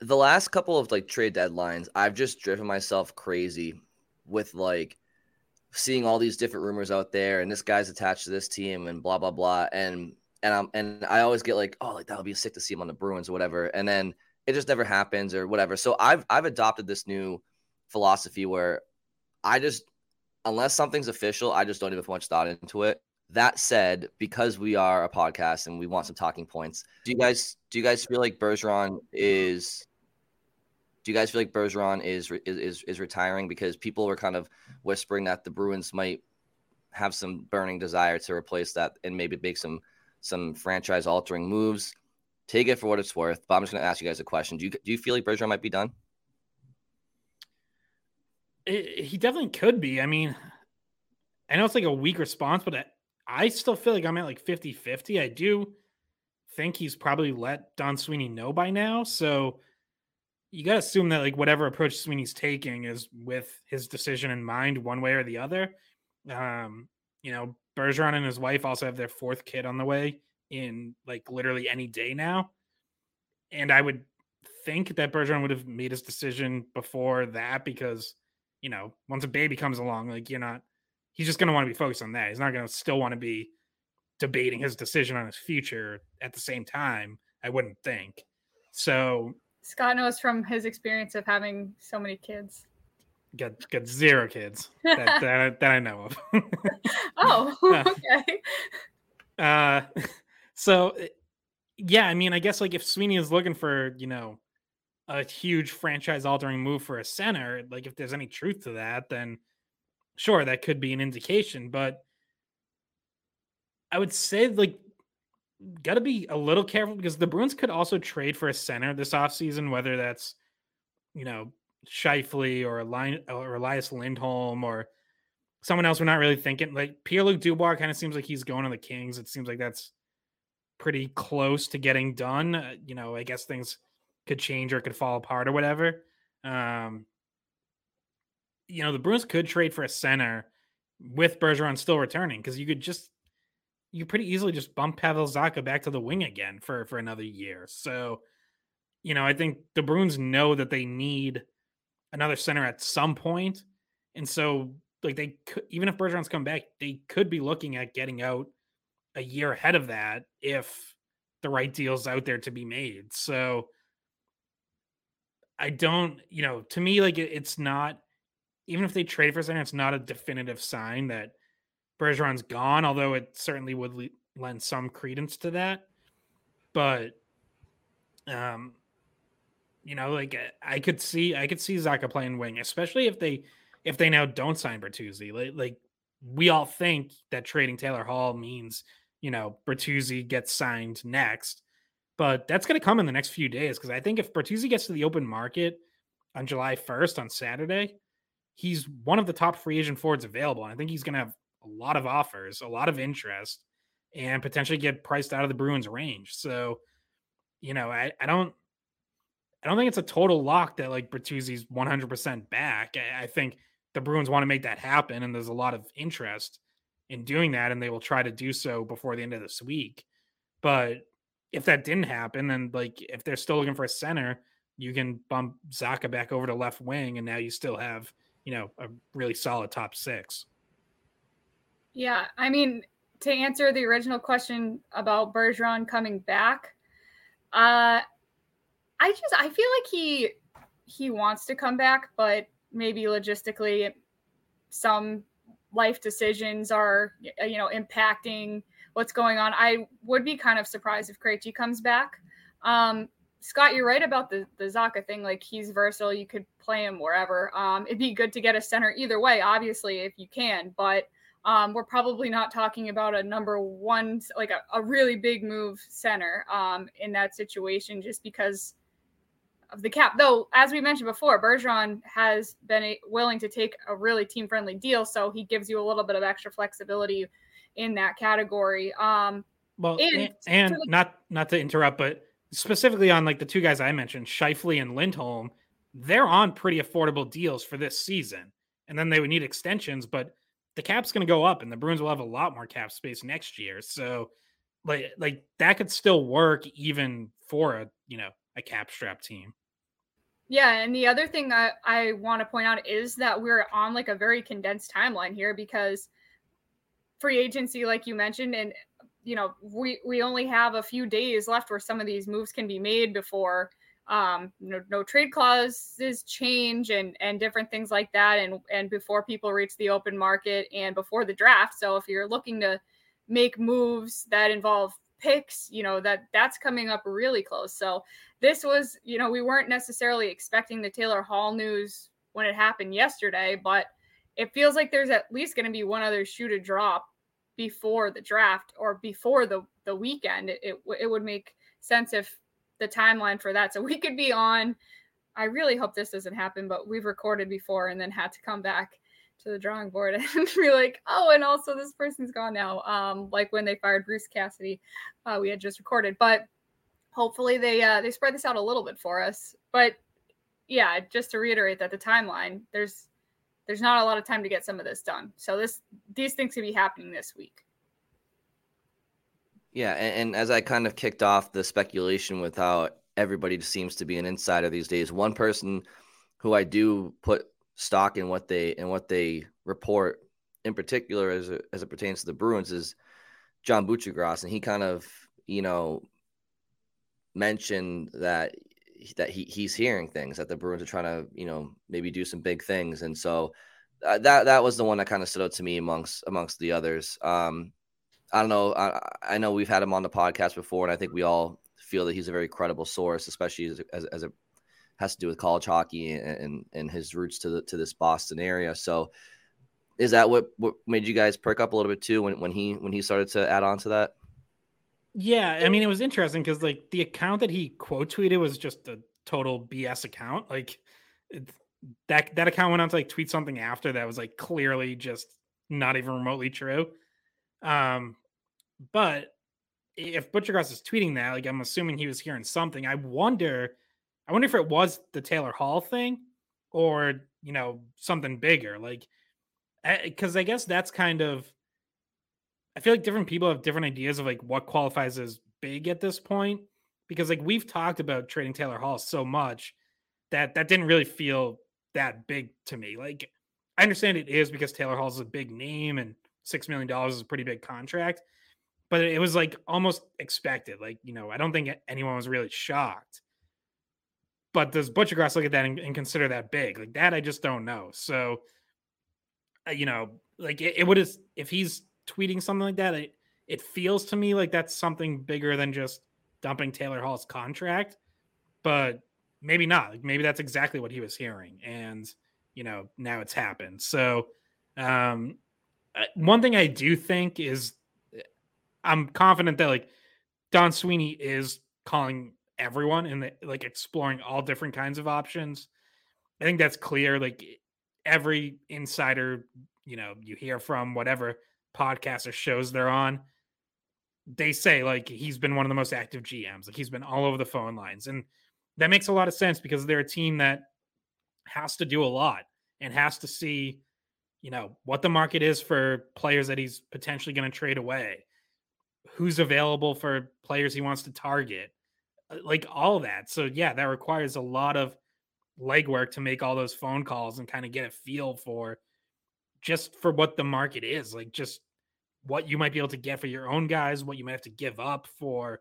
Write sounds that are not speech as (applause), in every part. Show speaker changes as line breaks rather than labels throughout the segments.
the last couple of like trade deadlines, I've just driven myself crazy with like seeing all these different rumors out there and this guy's attached to this team and blah blah blah and and I'm and I always get like oh like that would be sick to see him on the Bruins or whatever and then it just never happens or whatever. So I've I've adopted this new philosophy where I just unless something's official, I just don't even put much thought into it. That said, because we are a podcast and we want some talking points, do you guys do you guys feel like Bergeron is do you guys feel like Bergeron is is is retiring because people were kind of whispering that the Bruins might have some burning desire to replace that and maybe make some some franchise altering moves. Take it for what it's worth. But I'm just going to ask you guys a question. Do you do you feel like Bergeron might be done?
It, he definitely could be. I mean, I know it's like a weak response, but I, I still feel like I'm at like 50 50. I do think he's probably let Don Sweeney know by now. So you got to assume that like whatever approach Sweeney's taking is with his decision in mind, one way or the other. Um, you know, Bergeron and his wife also have their fourth kid on the way in like literally any day now, and I would think that Bergeron would have made his decision before that because you know once a baby comes along, like you're not, he's just going to want to be focused on that. He's not going to still want to be debating his decision on his future at the same time. I wouldn't think. So
Scott knows from his experience of having so many kids.
Got got zero kids that that, that I know of. (laughs)
oh, (laughs) okay.
Uh, (laughs) so yeah, I mean, I guess like if Sweeney is looking for you know a huge franchise altering move for a center, like if there's any truth to that, then sure, that could be an indication. But I would say like got to be a little careful because the Bruins could also trade for a center this offseason, whether that's, you know, Scheifele or, or Elias Lindholm or someone else we're not really thinking. Like Pierre Luc Dubois kind of seems like he's going to the Kings. It seems like that's pretty close to getting done. Uh, you know, I guess things could change or could fall apart or whatever. Um, you know, the Bruins could trade for a center with Bergeron still returning because you could just you pretty easily just bump Pavel Zacha back to the wing again for for another year. So, you know, I think the Bruins know that they need another center at some point, and so like they could, even if Bergeron's come back, they could be looking at getting out a year ahead of that if the right deal's out there to be made. So, I don't, you know, to me, like it, it's not even if they trade for center, it's not a definitive sign that Bergeron's gone, although it certainly would le- lend some credence to that. But, um, you know, like I could see, I could see Zacha playing wing, especially if they, if they now don't sign Bertuzzi. Like, like we all think that trading Taylor Hall means, you know, Bertuzzi gets signed next, but that's going to come in the next few days because I think if Bertuzzi gets to the open market on July 1st on Saturday, he's one of the top free agent forwards available. And I think he's going to have a lot of offers, a lot of interest, and potentially get priced out of the Bruins range. So, you know, I, I don't I don't think it's a total lock that like Bertuzzi's 100% back. I, I think the Bruins want to make that happen, and there's a lot of interest in doing that, and they will try to do so before the end of this week. But if that didn't happen, then like if they're still looking for a center, you can bump Zacha back over to left wing, and now you still have you know a really solid top six.
Yeah, I mean, to answer the original question about Bergeron coming back, uh, I just I feel like he he wants to come back, but maybe logistically, some life decisions are you know impacting what's going on. I would be kind of surprised if Krejci comes back. Um, Scott, you're right about the the Zacha thing. Like he's versatile. You could play him wherever. Um, it'd be good to get a center either way, obviously, if you can. But um, we're probably not talking about a number one, like a, a really big move center um, in that situation, just because of the cap. Though, as we mentioned before, Bergeron has been a, willing to take a really team friendly deal, so he gives you a little bit of extra flexibility in that category. Um,
well, and, and, and not not to interrupt, but specifically on like the two guys I mentioned, Scheifele and Lindholm, they're on pretty affordable deals for this season, and then they would need extensions, but the cap's going to go up, and the Bruins will have a lot more cap space next year. So, like, like that could still work even for a you know a cap strap team.
Yeah, and the other thing I, I want to point out is that we're on like a very condensed timeline here because free agency, like you mentioned, and you know we we only have a few days left where some of these moves can be made before um no, no trade clauses change and and different things like that. And and before people reach the open market and before the draft. So if you're looking to make moves that involve picks you know that that's coming up really close. So this was you know we weren't necessarily expecting the taylor hall news when it happened yesterday but it feels like there's at least going to be one other shoe to drop before the draft or before the the weekend. It, it, it would make sense if the timeline for that so we could be on i really hope this doesn't happen but we've recorded before and then had to come back to the drawing board (laughs) and be like oh and also this person's gone now um like when they fired bruce cassidy uh, we had just recorded but hopefully they uh they spread this out a little bit for us but yeah just to reiterate that the timeline there's there's not a lot of time to get some of this done. So this these things could be happening this week.
Yeah, and, and, as I kind of kicked off the speculation with how everybody seems to be an insider these days, one person who I do put stock in what they and what they report in particular as it, as it pertains to the Bruins is John Buccigross, and he kind of you know mentioned that that he he's hearing things that the Bruins are trying to you know maybe do some big things, and so uh, that that was the one that kind of stood out to me amongst amongst the others. Um, I don't know. I, I know we've had him on the podcast before, and I think we all feel that he's a very credible source, especially as, as, as it has to do with college hockey and, and, and his roots to the, to this Boston area. So, is that what what made you guys perk up a little bit too when when he when he started to add on to that?
Yeah, I mean, it was interesting because like the account that he quote tweeted was just a total BS account. Like that that account went on to like tweet something after that was like clearly just not even remotely true. Um, but if Buccigross is tweeting that, like I'm assuming he was hearing something. I wonder, I wonder if it was the Taylor Hall thing or you know something bigger. Like, because I guess that's kind of I feel like different people have different ideas of like what qualifies as big at this point because like we've talked about trading Taylor Hall so much that that didn't really feel that big to me. Like I understand it is because Taylor Hall is a big name and 6 million dollars is a pretty big contract, but it was like almost expected. Like, you know, I don't think anyone was really shocked. But does Buccigross look at that and, and consider that big? Like that I just don't know. So uh, you know, like it, it would have if he's tweeting something like that, it, it feels to me like that's something bigger than just dumping Taylor Hall's contract. But maybe not. Like maybe that's exactly what he was hearing, and you know now it's happened. So, um, one thing I do think is I'm confident that like Don Sweeney is calling everyone and like exploring all different kinds of options. I think that's clear. Like every insider, you know, you hear from whatever podcasts or shows they're on, they say like he's been one of the most active GMs. Like he's been all over the phone lines. And that makes a lot of sense because they're a team that has to do a lot and has to see, you know, what the market is for players that he's potentially going to trade away, who's available for players he wants to target, uh, like all that. So yeah, that requires a lot of legwork to make all those phone calls and kind of get a feel for just for what the market is, like just what you might be able to get for your own guys, what you might have to give up for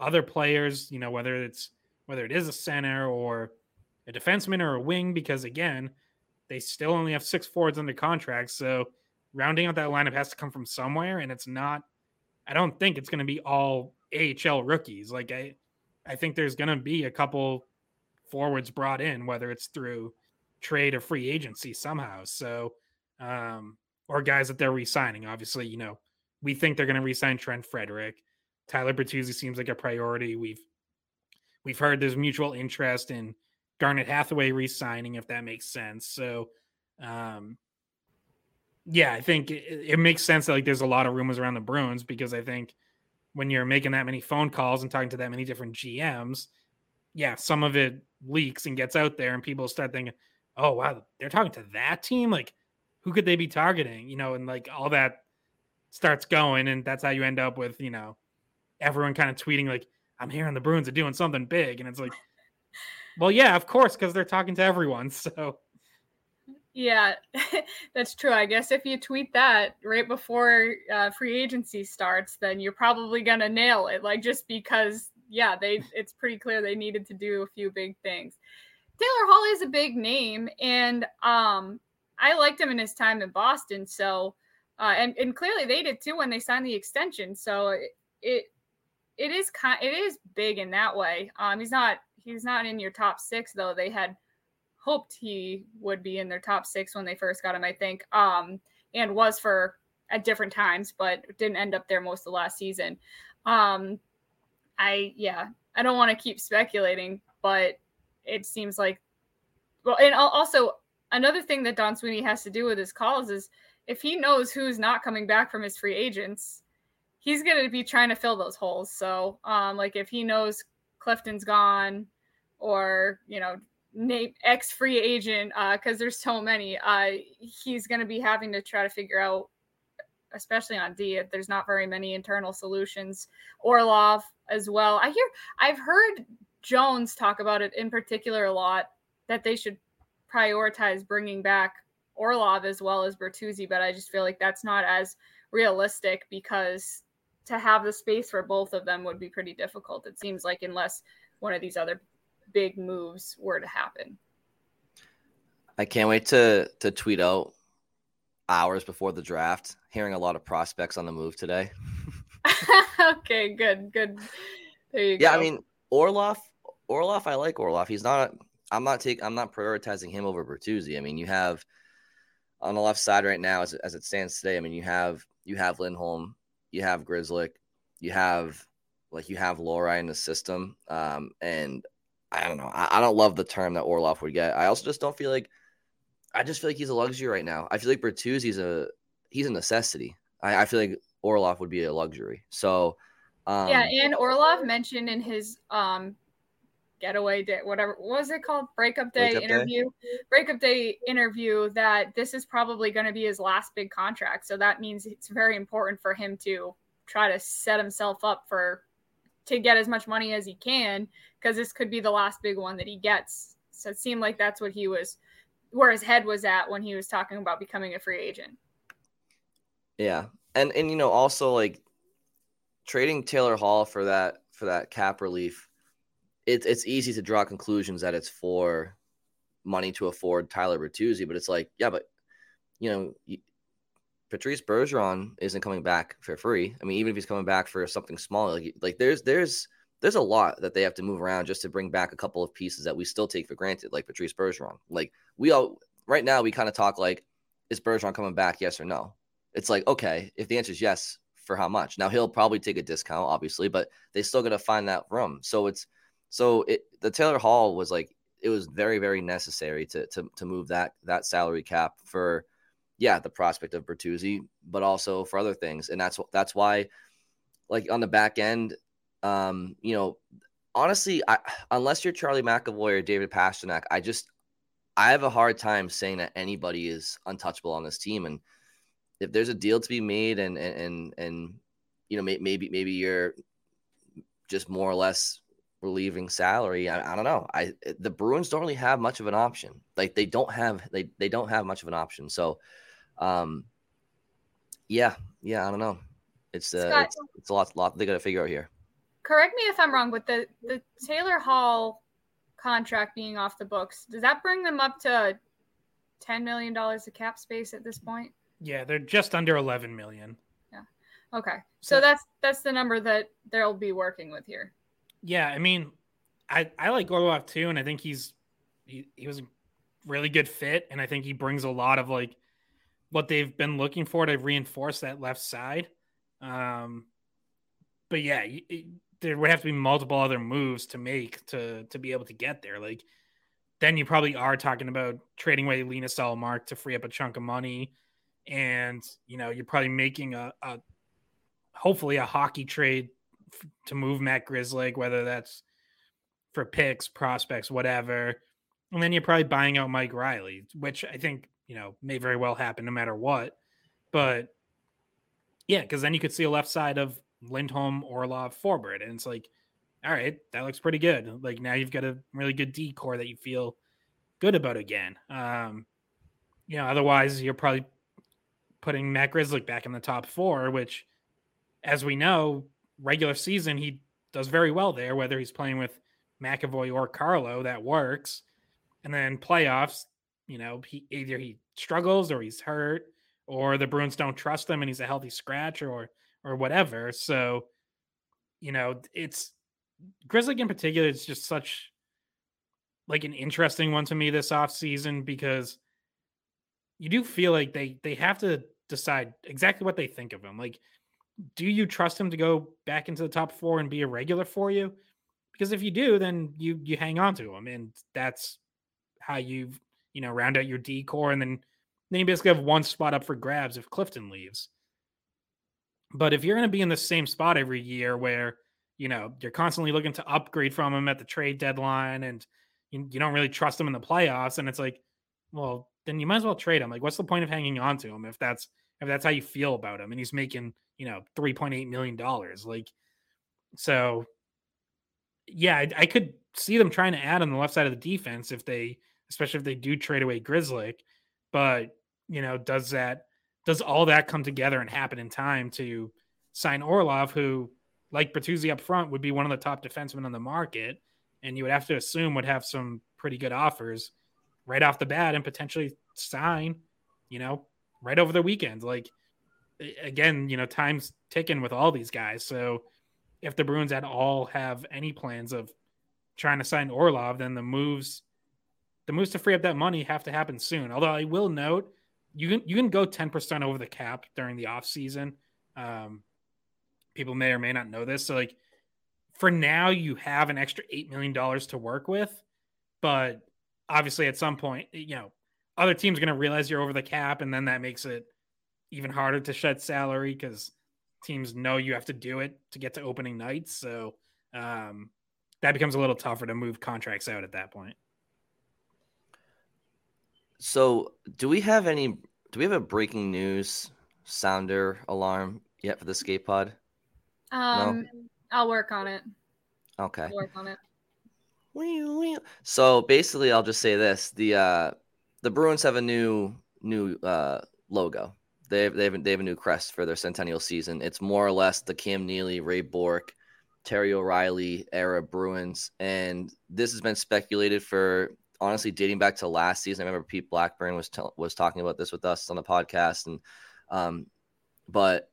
other players, you know, whether it's whether it is a center or a defenseman or a wing, because again, they still only have six forwards under contract. So rounding out that lineup has to come from somewhere, and it's not I don't think it's going to be all AHL rookies. Like I, I think there's going to be a couple forwards brought in, whether it's through trade or free agency somehow. So, um, or guys that they're re-signing. Obviously, you know, we think they're going to re-sign Trent Frederick. Tyler Bertuzzi seems like a priority. We've we've heard there's mutual interest in Garnet Hathaway re-signing, if that makes sense. So, um, yeah, I think it, it, makes sense that like there's a lot of rumors around the Bruins because I think when you're making that many phone calls and talking to that many different GMs, yeah, some of it leaks and gets out there, and people start thinking, "Oh wow, they're talking to that team. Like, who could they be targeting?" You know, and like all that starts going, and that's how you end up with you know everyone kind of tweeting like, "I'm hearing the Bruins are doing something big," and it's like, well, yeah, of course, because they're talking to everyone. (laughs) So
yeah, (laughs) that's true. I guess if you tweet that right before uh, free agency starts, then you're probably gonna nail it. Like just because, yeah, they it's pretty clear they needed to do a few big things. Taylor Hall is a big name, and um, I liked him in his time in Boston. So, uh, and and clearly they did too when they signed the extension. So it it, it is kind it is big in that way. Um, he's not he's not in your top six though. They had hoped he would be in their top six when they first got him, I think, um, and was for at different times, but didn't end up there most of the last season. Um, I yeah, I don't want to keep speculating, but it seems like well, and also another thing that Don Sweeney has to do with his calls is if he knows who's not coming back from his free agents, he's going to be trying to fill those holes. So, um, like if he knows Clifton's gone, or you know name ex free agent because uh, there's so many. Uh, he's going to be having to try to figure out, especially on D, if there's not very many internal solutions. Orlov as well. I hear I've heard Jones talk about it in particular a lot that they should prioritize bringing back Orlov as well as Bertuzzi, but I just feel like that's not as realistic because to have the space for both of them would be pretty difficult. It seems like unless one of these other big moves were to happen.
I can't wait to to tweet out hours before the draft. Hearing a lot of prospects on the move today. (laughs) (laughs)
okay, good, good. There you
yeah,
go.
I mean Orlov. Orlov, I like Orlov. He's not. I'm not taking. I'm not prioritizing him over Bertuzzi. I mean, you have on the left side right now, as, as it stands today. I mean, you have you have Lindholm, you have Grzelcyk, you have like you have Lohrei in the system, um, and I don't know. I, I, don't love the term that Orlov would get. I also just don't feel like I just feel like he's a luxury right now. I feel like Bertuzzi's a he's a necessity. I, I feel like Orlov would be a luxury. So
um, yeah, and Orlov mentioned in his um getaway day, whatever what was it called, breakup day breakup interview, day? breakup day interview that this is probably going to be his last big contract. So that means it's very important for him to try to set himself up for to get as much money as he can because this could be the last big one that he gets. So it seemed like that's what he was, where his head was at when he was talking about becoming a free agent.
Yeah, and and you know also like trading Taylor Hall for that for that cap relief, it's it's easy to draw conclusions that it's for money to afford Tyler Bertuzzi, but it's like yeah, but you know Patrice Bergeron isn't coming back for free. I mean, even if he's coming back for something small, like like there's there's there's a lot that they have to move around just to bring back a couple of pieces that we still take for granted, like Patrice Bergeron. Like we all right now, we kind of talk like, is Bergeron coming back? Yes or no? It's like okay, if the answer is yes, for how much? Now he'll probably take a discount, obviously, but they still got to find that room. So it's so it the Taylor Hall was like it was very very necessary to to to move that that salary cap for yeah, the prospect of Bertuzzi, but also for other things. And that's that's why, like on the back end, um, you know, honestly, I, unless you're Charlie McAvoy or David Pastrnak, I just I have a hard time saying that anybody is untouchable on this team. And if there's a deal to be made, and and and, and you know, maybe maybe you're just more or less relieving salary. I, I, don't know. I the Bruins don't really have much of an option. Like they don't have they they don't have much of an option. So um, yeah, yeah, I don't know. It's uh, Scott, it's, it's a lot, lot they got to figure out here.
Correct me if I'm wrong, but the the Taylor Hall contract being off the books does that bring them up to ten million dollars of cap space at this point?
Yeah, they're just under eleven million.
Yeah. Okay. So, so that's that's the number that they'll be working with here.
Yeah, I mean, I I like Orlov too, and I think he's he, he was a really good fit, and I think he brings a lot of like what they've been looking for to reinforce that left side. Um, but yeah, it, there would have to be multiple other moves to make to to be able to get there. Like then you probably are talking about trading away Linus Ullmark to free up a chunk of money, and you know you're probably making a, a hopefully a hockey trade f- to move Matt Grzelcyk, whether that's for picks, prospects, whatever. And then you're probably buying out Mike Reilly, which I think you know may very well happen no matter what. But yeah, because then you could see a left side of Lindholm, Orlov, Forbort, and it's like, all right, that looks pretty good. Like now you've got a really good D corps that you feel good about again. Um, you know, otherwise you're probably putting Matt Grzelcyk back in the top four, which, as we know, regular season he does very well there. Whether he's playing with McAvoy or Carlo, that works. And then playoffs, you know, he either he struggles or he's hurt, or the Bruins don't trust him and he's a healthy scratch, or or whatever. So, you know, it's Grzelcyk in particular is just such like an interesting one to me this off season because you do feel like they they have to decide exactly what they think of him. Like, do you trust him to go back into the top four and be a regular for you? Because if you do, then you you hang on to him, and that's how you you know round out your D corps, and then then you basically have one spot up for grabs if Clifton leaves. But if you're going to be in the same spot every year where, you know, you're constantly looking to upgrade from him at the trade deadline and you, you don't really trust him in the playoffs, and it's like, well, then you might as well trade him. Like, what's the point of hanging on to him if that's if that's how you feel about him and he's making, you know, three point eight million dollars? Like, so yeah, I, I, could see them trying to add on the left side of the defense if they, especially if they do trade away Grzelcyk. But you know, does that does all that come together and happen in time to sign Orlov, who, like Bertuzzi up front, would be one of the top defensemen on the market, and you would have to assume would have some pretty good offers right off the bat and potentially sign, you know, right over the weekend. Like again, you know, time's ticking with all these guys. So if the Bruins at all have any plans of trying to sign Orlov, then the moves the moves to free up that money have to happen soon. Although I will note you can you can go 10% over the cap during the off season. Um, people may or may not know this. So like for now you have an extra 8 million dollars to work with, but obviously at some point, you know, other teams are going to realize you're over the cap and then that makes it even harder to shed salary cuz teams know you have to do it to get to opening nights. So um, that becomes a little tougher to move contracts out at that point.
So, do we have any? Do we have a breaking news sounder alarm yet for the skate pod?
Um, no? I'll work on it.
Okay.
I'll work on it.
So basically, I'll just say this: the uh, the Bruins have a new new uh, logo. They have, they have they have a new crest for their centennial season. It's more or less the Cam Neely, Ray Bourque, Terry O'Reilly era Bruins, and this has been speculated for honestly dating back to last season. I remember Pete Blackburn was t- was talking about this with us on the podcast, and um, but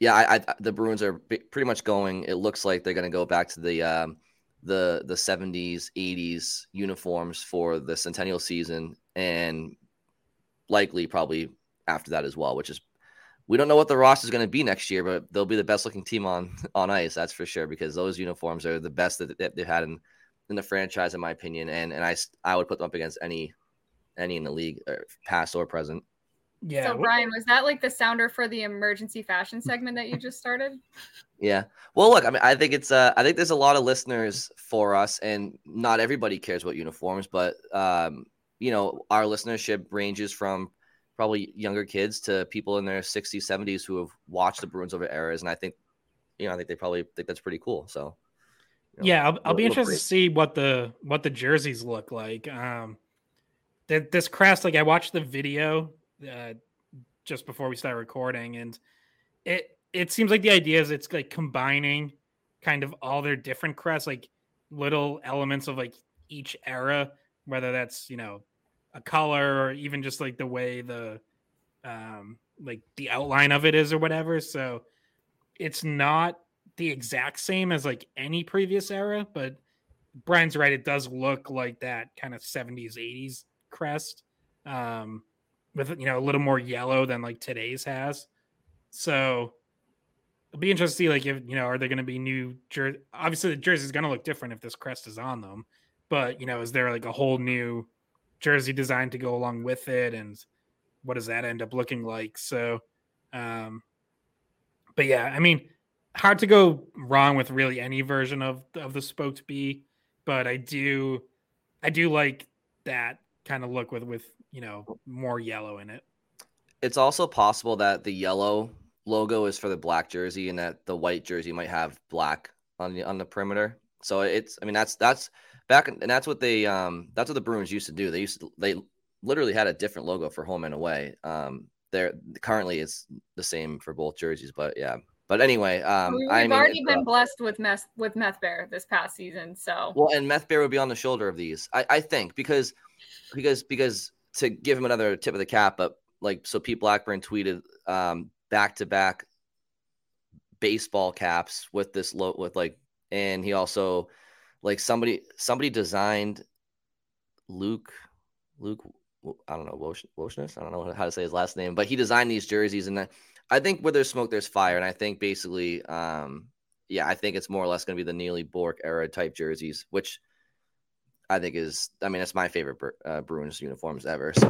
yeah, I, I the Bruins are b- pretty much going. It looks like they're going to go back to the um, the the 70s, 80s uniforms for the centennial season, and likely probably after that as well. Which is we don't know what the roster is going to be next year, but they'll be the best looking team on (laughs) on ice. That's for sure because those uniforms are the best that they've had in in the franchise, in my opinion. And and I I would put them up against any any in the league, or past or present.
Yeah. So Brian, was that like the sounder for the emergency fashion segment that you just started? (laughs)
Yeah. Well, look, I mean, I think it's uh, I think there's a lot of listeners for us, and not everybody cares about uniforms, but um, you know, our listenership ranges from probably younger kids to people in their 60s, 70s who have watched the Bruins over eras, and I think, you know, I think they probably think that's pretty cool. So
know, yeah, I'll, I'll be interested to see what the what the jerseys look like. Um, that this crest, like I watched the video uh, just before we start recording, and it it seems like the idea is it's like combining kind of all their different crests, like little elements of like each era, whether that's you know a color or even just like the way the um like the outline of it is or whatever. So it's not the exact same as like any previous era, but Brian's right. It does look like that kind of 70s, 80s crest, um, with you know a little more yellow than like today's has. So it'll be interesting to see like if you know are there going to be new jersey? Obviously, the jersey is going to look different if this crest is on them, but you know, is there like a whole new jersey design to go along with it, and what does that end up looking like? So, um, but yeah, I mean, hard to go wrong with really any version of of the spoked B, but I do, I do like that kind of look with with you know more yellow in it.
It's also possible that the yellow logo is for the black jersey and that the white jersey might have black on the on the perimeter. So it's I mean that's that's back and that's what they um that's what the Bruins used to do. They used to they literally had a different logo for home and away. Um there currently it's the same for both jerseys, but yeah. But anyway, um
we've
I mean,
already been
uh,
blessed with meth with meth bear this past season. So
well, and Meth Bear would be on the shoulder of these, I, I think, because because because to give him another tip of the cap, but like so Pete Blackburn tweeted um back to back baseball caps with this low with like and he also like somebody somebody designed Luke Luke I don't know Woshness I don't know how to say his last name but he designed these jerseys and I, think where there's smoke there's fire. And I think basically um yeah I think it's more or less going to be the Neely Bourque era type jerseys which I think is I mean it's my favorite uh, Bruins uniforms ever so